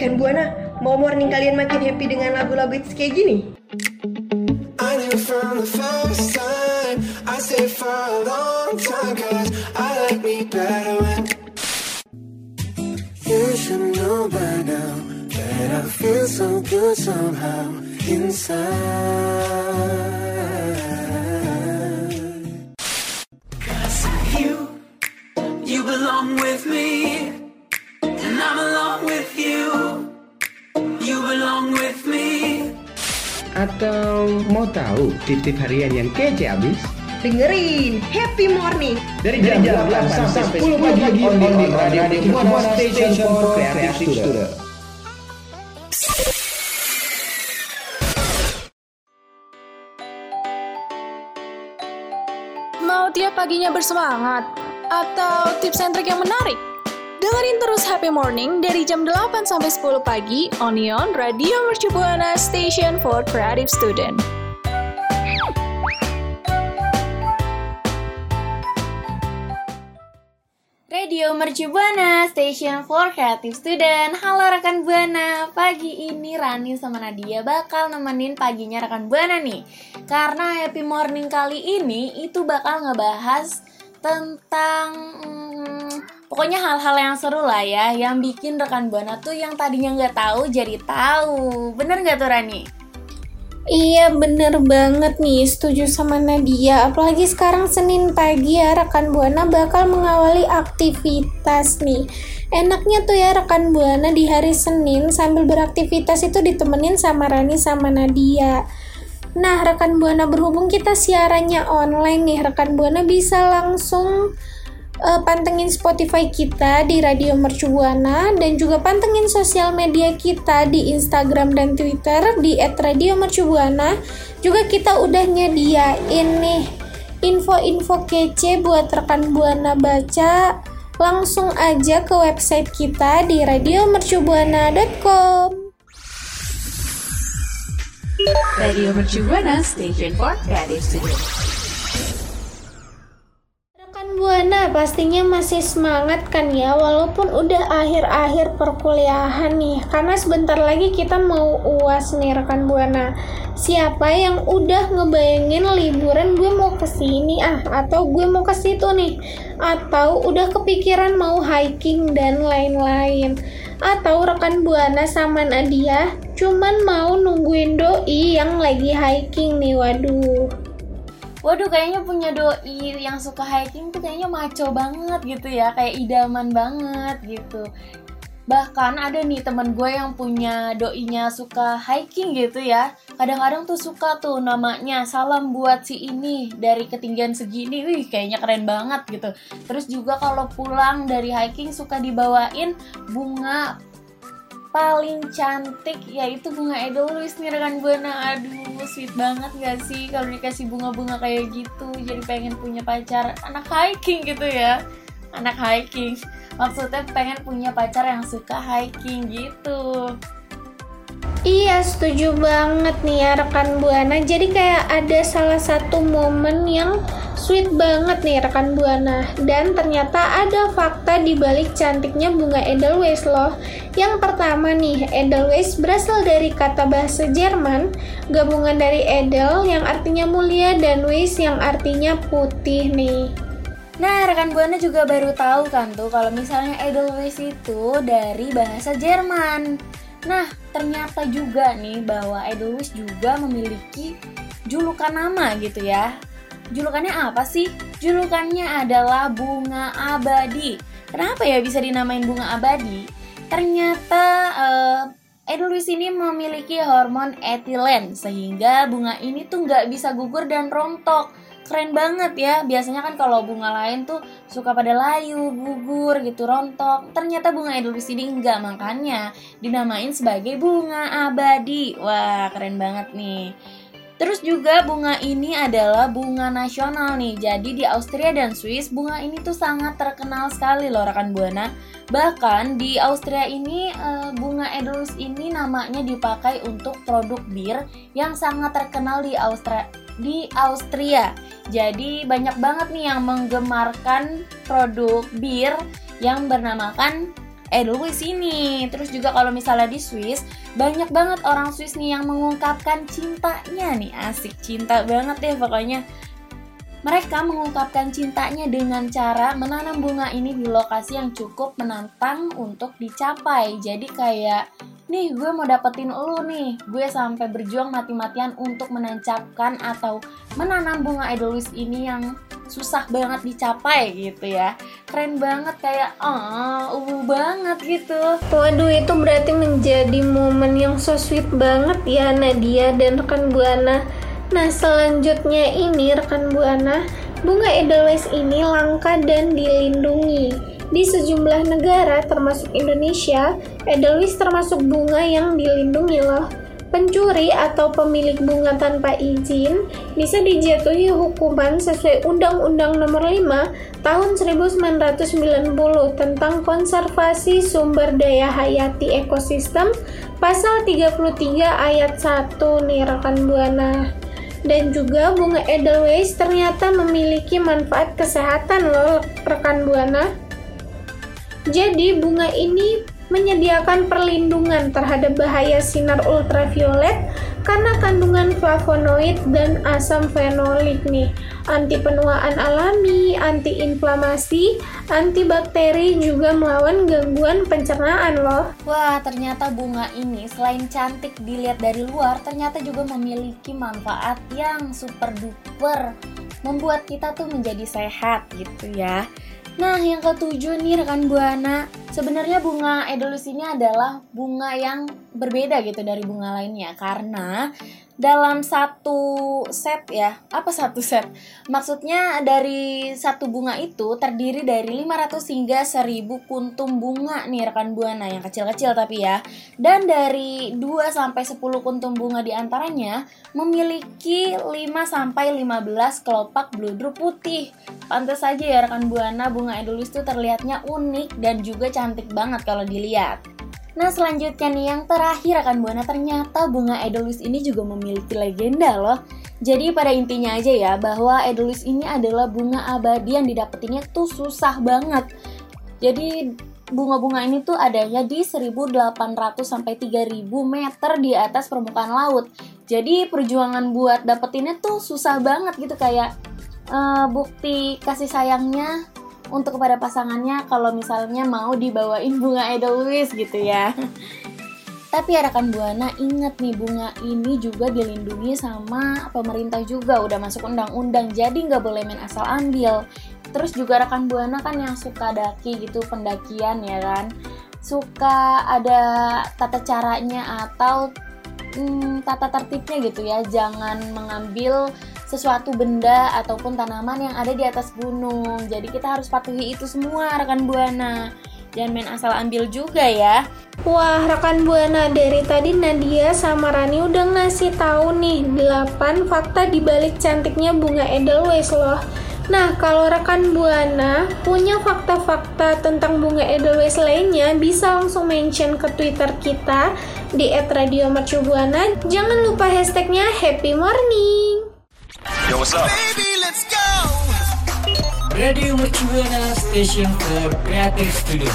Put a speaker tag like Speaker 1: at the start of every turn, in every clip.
Speaker 1: Rekan Buana, mau morning kalian makin happy dengan lagu-lagu hits kayak gini?
Speaker 2: I knew from the
Speaker 3: Atau mau tahu tip-tip harian yang kece abis?
Speaker 1: Dengerin Happy Morning
Speaker 3: Dari jam, 8 sampai 10 pagi on the Radio Buana Station for Creative Student.
Speaker 4: Mau tiap paginya bersemangat? Atau tips and trick yang menarik? Dengerin terus Happy Morning dari jam 8 sampai 10 pagi Onion Radio Mercu Buana Station for Creative Student.
Speaker 5: Radio Mercu Buana, Station for Creative Student Halo rekan Buana, pagi ini Rani sama Nadia bakal nemenin paginya rekan Buana nih Karena happy morning kali ini itu bakal ngebahas tentang hmm, Pokoknya hal-hal yang seru lah ya Yang bikin rekan Buana tuh yang tadinya nggak tahu jadi tahu. Bener nggak tuh Rani?
Speaker 6: Iya bener banget nih. Setuju sama Nadia. Apalagi sekarang Senin pagi ya rekan Buana bakal mengawali aktivitas nih. Enaknya tuh ya rekan Buana di hari Senin sambil beraktivitas itu ditemenin sama Rani sama Nadia. Nah rekan Buana berhubung kita siarannya online nih rekan Buana bisa langsung uh, pantengin Spotify kita di Radio Mercu Buana dan juga pantengin sosial media kita di Instagram dan Twitter di @radiomercubuana. Juga kita udah nyediain nih info-info kece buat rekan Buana baca. Langsung aja ke website kita di radiomercubuana.com.
Speaker 7: Radio Mercu Buana Station for Creative Student.
Speaker 6: Buana pastinya masih semangat kan ya? Walaupun udah akhir-akhir perkuliahan nih. Karena sebentar lagi kita mau uas nih rekan Buana. Siapa yang udah ngebayangin liburan gue mau ke sini ah atau gue mau ke situ nih? Atau udah kepikiran mau hiking dan lain-lain? Atau rekan Buana sama Nadia cuman mau nungguin doi yang lagi hiking nih waduh
Speaker 5: Waduh kayaknya punya doi yang suka hiking tuh kayaknya maco banget gitu ya Kayak idaman banget gitu. Bahkan ada nih temen gue yang punya doinya suka hiking gitu ya. Kadang-kadang tuh suka tuh namanya salam buat si ini dari ketinggian segini Wih kayaknya keren banget gitu. Terus juga kalau pulang dari hiking suka dibawain bunga paling cantik yaitu bunga Edelweiss nih rekan buana. Aduh sweet banget gak sih kalau dikasih bunga-bunga kayak gitu? Jadi pengen punya pacar anak hiking gitu ya. Anak hiking. Maksudnya pengen punya pacar yang suka hiking gitu
Speaker 6: Iya setuju banget nih ya rekan Buana. Jadi kayak ada salah satu momen yang sweet banget nih rekan Buana. Dan ternyata ada fakta di balik cantiknya bunga Edelweiss loh. Yang pertama nih, Edelweiss berasal dari kata bahasa Jerman Gabungan dari Edel yang artinya mulia dan Weiss yang artinya putih nih.
Speaker 5: Nah, rekan Buana juga baru tahu kan tuh kalau misalnya Edelweiss itu dari bahasa Jerman. Nah, ternyata juga nih bahwa Edelweiss juga memiliki julukan nama gitu ya. Julukannya apa sih? Julukannya adalah bunga abadi. Kenapa ya bisa dinamain bunga abadi? Ternyata eh, Edelweiss ini memiliki hormon etilen sehingga bunga ini tuh nggak bisa gugur dan rontok keren banget ya. Biasanya kan kalau bunga lain tuh suka pada layu gugur gitu rontok. Ternyata bunga Edelweiss ini enggak makanya dinamain sebagai bunga abadi. Wah keren banget nih Terus juga bunga ini adalah bunga nasional nih. Jadi di Austria dan Swiss bunga ini tuh sangat terkenal sekali loh rekan Buana. Bahkan di Austria ini eh, bunga Edelweiss ini namanya dipakai untuk produk bir yang sangat terkenal di Austria di Austria. Jadi banyak banget nih yang menggemarkan produk bir yang bernamakan Edelweiss ini. Terus juga kalau misalnya di Swiss, banyak banget orang Swiss nih yang mengungkapkan cintanya nih. Asik, cinta banget deh pokoknya. Mereka mengungkapkan cintanya dengan cara menanam bunga ini di lokasi yang cukup menantang untuk dicapai. Jadi kayak, nih gue mau dapetin lu nih. Gue sampai berjuang mati-matian untuk menancapkan atau menanam bunga Edelweiss ini yang susah banget dicapai gitu ya. Keren banget kayak, ah, uh, banget gitu.
Speaker 6: Waduh itu berarti menjadi momen yang so sweet banget ya Nadia dan rekan Buana. Nah selanjutnya ini rekan Buana, bunga Edelweiss ini langka dan dilindungi. Di sejumlah negara termasuk Indonesia, Edelweiss termasuk bunga yang dilindungi loh. Pencuri atau pemilik bunga tanpa izin bisa dijatuhi hukuman sesuai Undang-Undang Nomor 5 Tahun 1990 tentang Konservasi Sumber Daya Hayati Ekosistem Pasal 33 ayat 1 nih rekan Buana. Dan juga bunga Edelweiss ternyata memiliki manfaat kesehatan loh rekan Buana. Jadi bunga ini menyediakan perlindungan terhadap bahaya sinar ultraviolet karena kandungan flavonoid dan asam fenolik nih. Anti penuaan alami, anti inflamasi, antibakteri juga melawan gangguan pencernaan loh.
Speaker 5: Wah, ternyata bunga ini selain cantik dilihat dari luar, ternyata juga memiliki manfaat yang super duper membuat kita tuh menjadi sehat gitu ya. Nah, yang ketujuh nih rekan Buana, sebenarnya bunga Edelweiss ini adalah bunga yang berbeda gitu dari bunga lainnya. Karena dalam satu set ya, apa satu set? Maksudnya dari satu bunga itu terdiri dari 500 hingga 1000 kuntum bunga nih rekan Buana yang kecil-kecil tapi ya. Dan dari 2 sampai 10 kuntum bunga di antaranya memiliki 5 sampai 15 kelopak bludru putih. Pantas saja ya rekan Buana bunga Edelweiss itu terlihatnya unik dan juga cantik banget kalau dilihat. Nah selanjutnya nih yang terakhir akan Buana ternyata bunga Edelweiss ini juga memiliki legenda loh. Jadi pada intinya aja ya bahwa Edelweiss ini adalah bunga abadi yang didapetinnya tuh susah banget. Jadi bunga-bunga ini tuh adanya di 1800 sampai 3000 meter di atas permukaan laut. Jadi perjuangan buat dapetinnya tuh susah banget gitu kayak uh, bukti kasih sayangnya untuk kepada pasangannya kalau misalnya mau dibawain bunga Edelweiss gitu ya. Tapi ya rekan Buana ingat nih bunga ini juga dilindungi sama pemerintah juga udah masuk undang-undang jadi nggak boleh main asal ambil. Terus juga rekan Buana kan yang suka daki gitu pendakian ya kan suka ada tata caranya atau hmm, tata tertibnya gitu ya jangan mengambil sesuatu benda ataupun tanaman yang ada di atas gunung. Jadi kita harus patuhi itu semua rekan Buana. Jangan main asal ambil juga ya.
Speaker 6: Wah, rekan Buana dari tadi Nadia sama Rani udah ngasih tahu nih 8 fakta dibalik cantiknya bunga Edelweiss loh. Nah, kalau rekan Buana punya fakta-fakta tentang bunga Edelweiss lainnya, bisa langsung mention ke Twitter kita di @radiomercubuana. Jangan lupa hashtagnya Happy Morning.
Speaker 8: Yo, what's up?
Speaker 2: Baby, let's go.
Speaker 9: Radio Mercubuana Station for Creative Studio.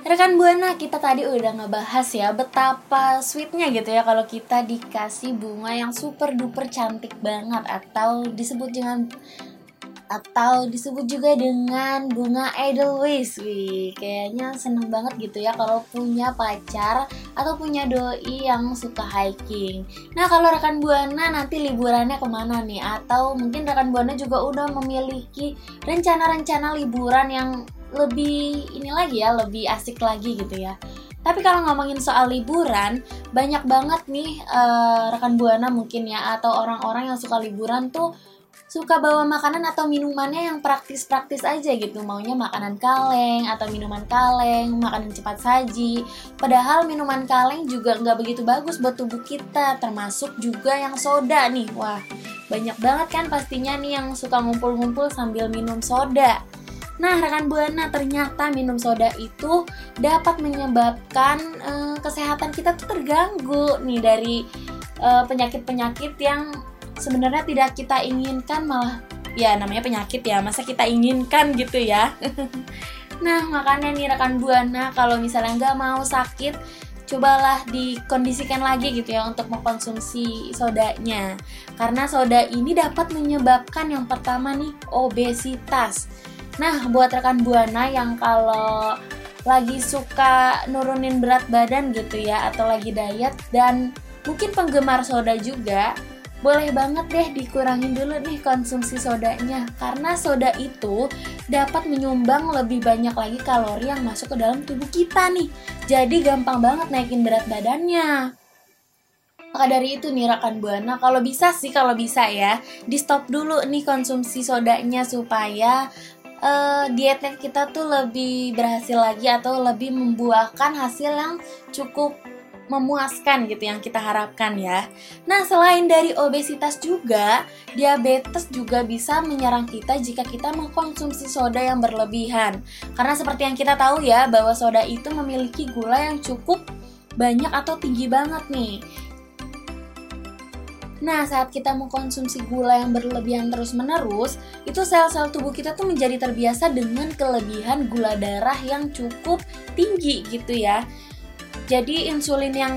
Speaker 5: Rekan Buana, kita tadi udah ngebahas ya betapa sweetnya gitu ya kalau kita dikasih bunga yang super duper cantik banget atau disebut dengan atau disebut juga dengan bunga Edelweiss. Wih, kayaknya seneng banget gitu ya kalau punya pacar atau punya doi yang suka hiking. Nah, kalau rekan Buana nanti liburannya ke mana nih? Atau mungkin rekan Buana juga udah memiliki rencana-rencana liburan yang lebih ini lagi ya, lebih asik lagi gitu ya. Tapi kalau ngomongin soal liburan, banyak banget nih uh, rekan Buana mungkin ya atau orang-orang yang suka liburan tuh suka bawa makanan atau minumannya yang praktis-praktis aja gitu. Maunya makanan kaleng atau minuman kaleng makanan cepat saji. Padahal minuman kaleng juga nggak begitu bagus buat tubuh kita termasuk juga yang soda nih. Wah banyak banget kan pastinya nih yang suka ngumpul-ngumpul sambil minum soda. Nah, rekan Buana, ternyata minum soda itu dapat menyebabkan uh, kesehatan kita tuh terganggu nih dari penyakit-penyakit uh, yang sebenarnya tidak kita inginkan malah ya namanya penyakit ya masa kita inginkan gitu ya Nah, makanya nih rekan Buana kalau misalnya nggak mau sakit, cobalah dikondisikan lagi gitu ya untuk mengkonsumsi sodanya. Karena soda ini dapat menyebabkan yang pertama nih obesitas. Nah, buat rekan Buana yang kalau lagi suka nurunin berat badan gitu ya atau lagi diet dan mungkin penggemar soda juga, boleh banget deh dikurangin dulu nih konsumsi sodanya karena soda itu dapat menyumbang lebih banyak lagi kalori yang masuk ke dalam tubuh kita nih. Jadi gampang banget naikin berat badannya. Maka dari itu nih rekan Buana, kalau bisa sih kalau bisa ya, di stop dulu nih konsumsi sodanya supaya uh, dietnya kita tuh lebih berhasil lagi atau lebih membuahkan hasil yang cukup memuaskan gitu yang kita harapkan ya. Nah, selain dari obesitas juga, diabetes juga bisa menyerang kita jika kita mengkonsumsi soda yang berlebihan. Karena seperti yang kita tahu ya, bahwa soda itu memiliki gula yang cukup banyak atau tinggi banget nih. Nah, saat kita mengkonsumsi gula yang berlebihan terus-menerus, itu sel-sel tubuh kita tuh menjadi terbiasa dengan kelebihan gula darah yang cukup tinggi gitu ya. Jadi insulin yang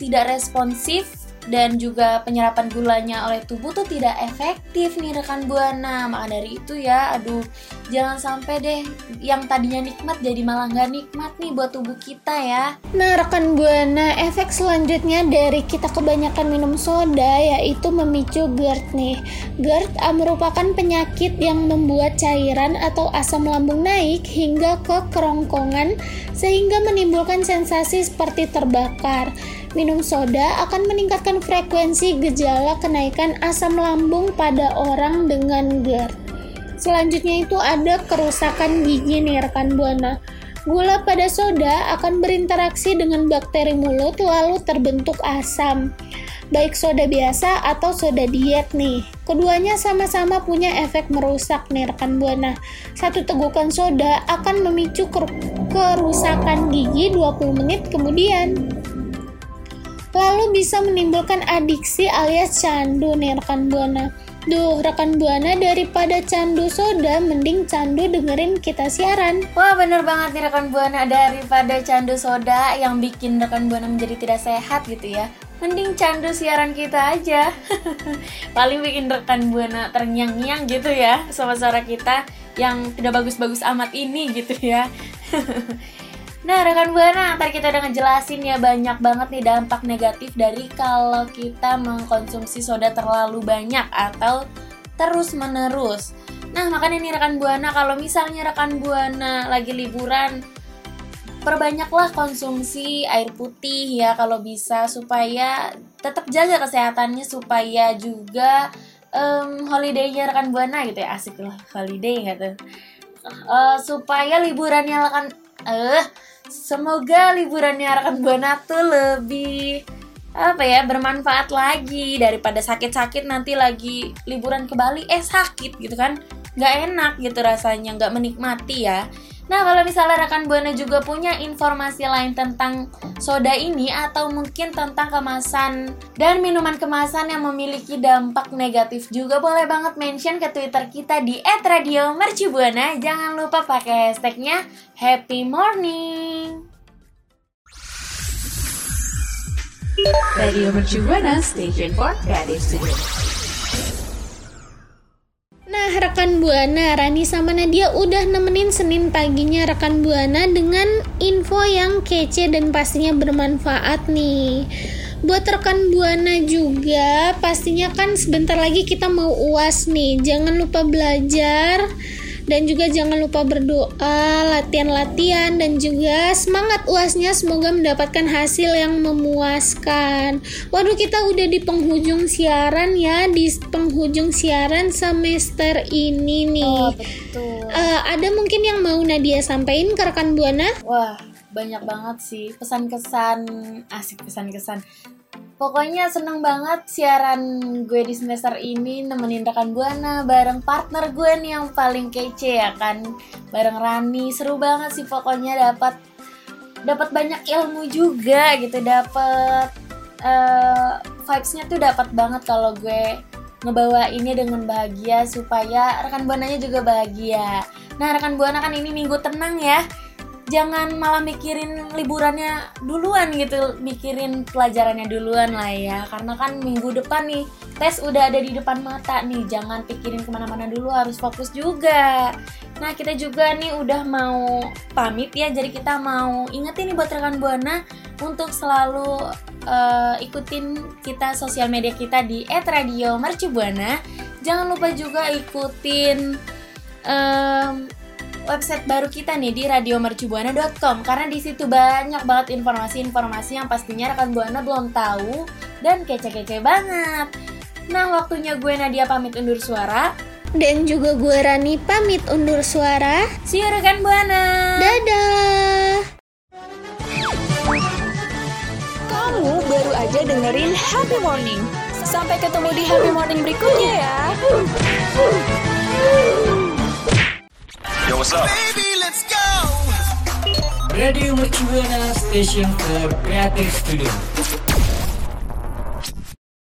Speaker 5: tidak responsif dan juga penyerapan gulanya oleh tubuh tuh tidak efektif nih rekan buana. Maka dari itu ya aduh jangan sampai deh yang tadinya nikmat jadi malah nggak nikmat nih buat tubuh kita ya.
Speaker 6: Nah rekan buana efek selanjutnya dari kita kebanyakan minum soda yaitu memicu GERD nih. GERD ah, merupakan penyakit yang membuat cairan atau asam lambung naik hingga ke kerongkongan sehingga menimbulkan sensasi seperti terbakar. Minum soda akan meningkatkan frekuensi gejala kenaikan asam lambung pada orang dengan GERD. Selanjutnya itu ada kerusakan gigi nih rekan Buana. Gula pada soda akan berinteraksi dengan bakteri mulut lalu terbentuk asam. Baik soda biasa atau soda diet nih. Keduanya sama-sama punya efek merusak nih rekan Buana. Satu tegukan soda akan memicu kerusakan gigi 20 menit kemudian lalu bisa menimbulkan adiksi alias candu nih rekan buana. Duh, rekan buana daripada candu soda, mending candu dengerin kita siaran.
Speaker 5: Wah, bener banget nih rekan buana daripada candu soda yang bikin rekan buana menjadi tidak sehat gitu ya. Mending candu siaran kita aja. Paling bikin rekan buana terngiang-ngiang gitu ya sama suara kita yang tidak bagus-bagus amat ini gitu ya. Nah, rekan Buana, ntar kita udah ngejelasin ya banyak banget nih dampak negatif dari kalau kita mengkonsumsi soda terlalu banyak atau terus-menerus. Nah, makanya nih rekan Buana, kalau misalnya rekan Buana lagi liburan, perbanyaklah konsumsi air putih ya kalau bisa supaya tetap jaga kesehatannya supaya juga um, holidaynya rekan Buana gitu ya asik lah holiday gitu uh, supaya liburannya rekan eh uh, Semoga liburannya rekan Buana tuh lebih apa ya bermanfaat lagi daripada sakit-sakit nanti lagi liburan ke Bali. Eh sakit gitu kan. Nggak enak gitu rasanya nggak menikmati ya Nah, kalau misalnya rekan Buana juga punya informasi lain tentang soda ini atau mungkin tentang kemasan dan minuman kemasan yang memiliki dampak negatif juga boleh banget mention ke Twitter kita di @radiomercubuana. Jangan lupa pakai hashtagnya Happy Morning.
Speaker 7: Radio Mercubuana Station for Creative Studio.
Speaker 6: Rekan Buana, Rani sama Nadia udah nemenin Senin paginya rekan Buana dengan info yang kece dan pastinya bermanfaat nih. Buat rekan Buana juga, pastinya kan sebentar lagi kita mau UAS nih. Jangan lupa belajar dan juga jangan lupa berdoa, latihan-latihan dan juga semangat uasnya semoga mendapatkan hasil yang memuaskan. Waduh kita udah di penghujung siaran ya, di penghujung siaran semester ini nih.
Speaker 5: Oh, betul.
Speaker 6: Uh, ada mungkin yang mau Nadia sampaikan ke rekan Buana?
Speaker 5: Wah, banyak banget sih pesan kesan asik pesan kesan Pokoknya seneng banget siaran gue di semester ini nemenin rekan Buana bareng partner gue nih yang paling kece ya kan bareng Rani seru banget sih pokoknya dapat dapat banyak ilmu juga gitu dapat uh, vibesnya tuh dapat banget kalau gue ngebawa ini dengan bahagia supaya rekan buananya juga bahagia. Nah, rekan Buana kan ini minggu tenang ya. Jangan malah mikirin liburannya duluan gitu, mikirin pelajarannya duluan lah ya. Karena kan minggu depan nih, tes udah ada di depan mata nih. Jangan pikirin ke mana-mana dulu, harus fokus juga. Nah, kita juga nih udah mau pamit ya. Jadi kita mau ingetin nih buat rekan Buana untuk selalu eh, ikutin kita sosial media kita di @radiomercubuana. Jangan lupa juga ikutin em, website baru kita nih di radiomercubuana.com karena di situ banyak banget informasi-informasi yang pastinya rekan Buana belum tahu dan kece-kece banget. Nah, waktunya gue Nadia pamit undur suara.
Speaker 6: Dan juga gue Rani pamit undur suara.
Speaker 5: See you rekan Buana.
Speaker 6: Dadah.
Speaker 4: Kamu baru aja dengerin Happy Morning. Sampai ketemu di Happy Morning berikutnya ya.
Speaker 8: Yo, what's up?
Speaker 9: Radio Mercubuana Station for Creative Studio.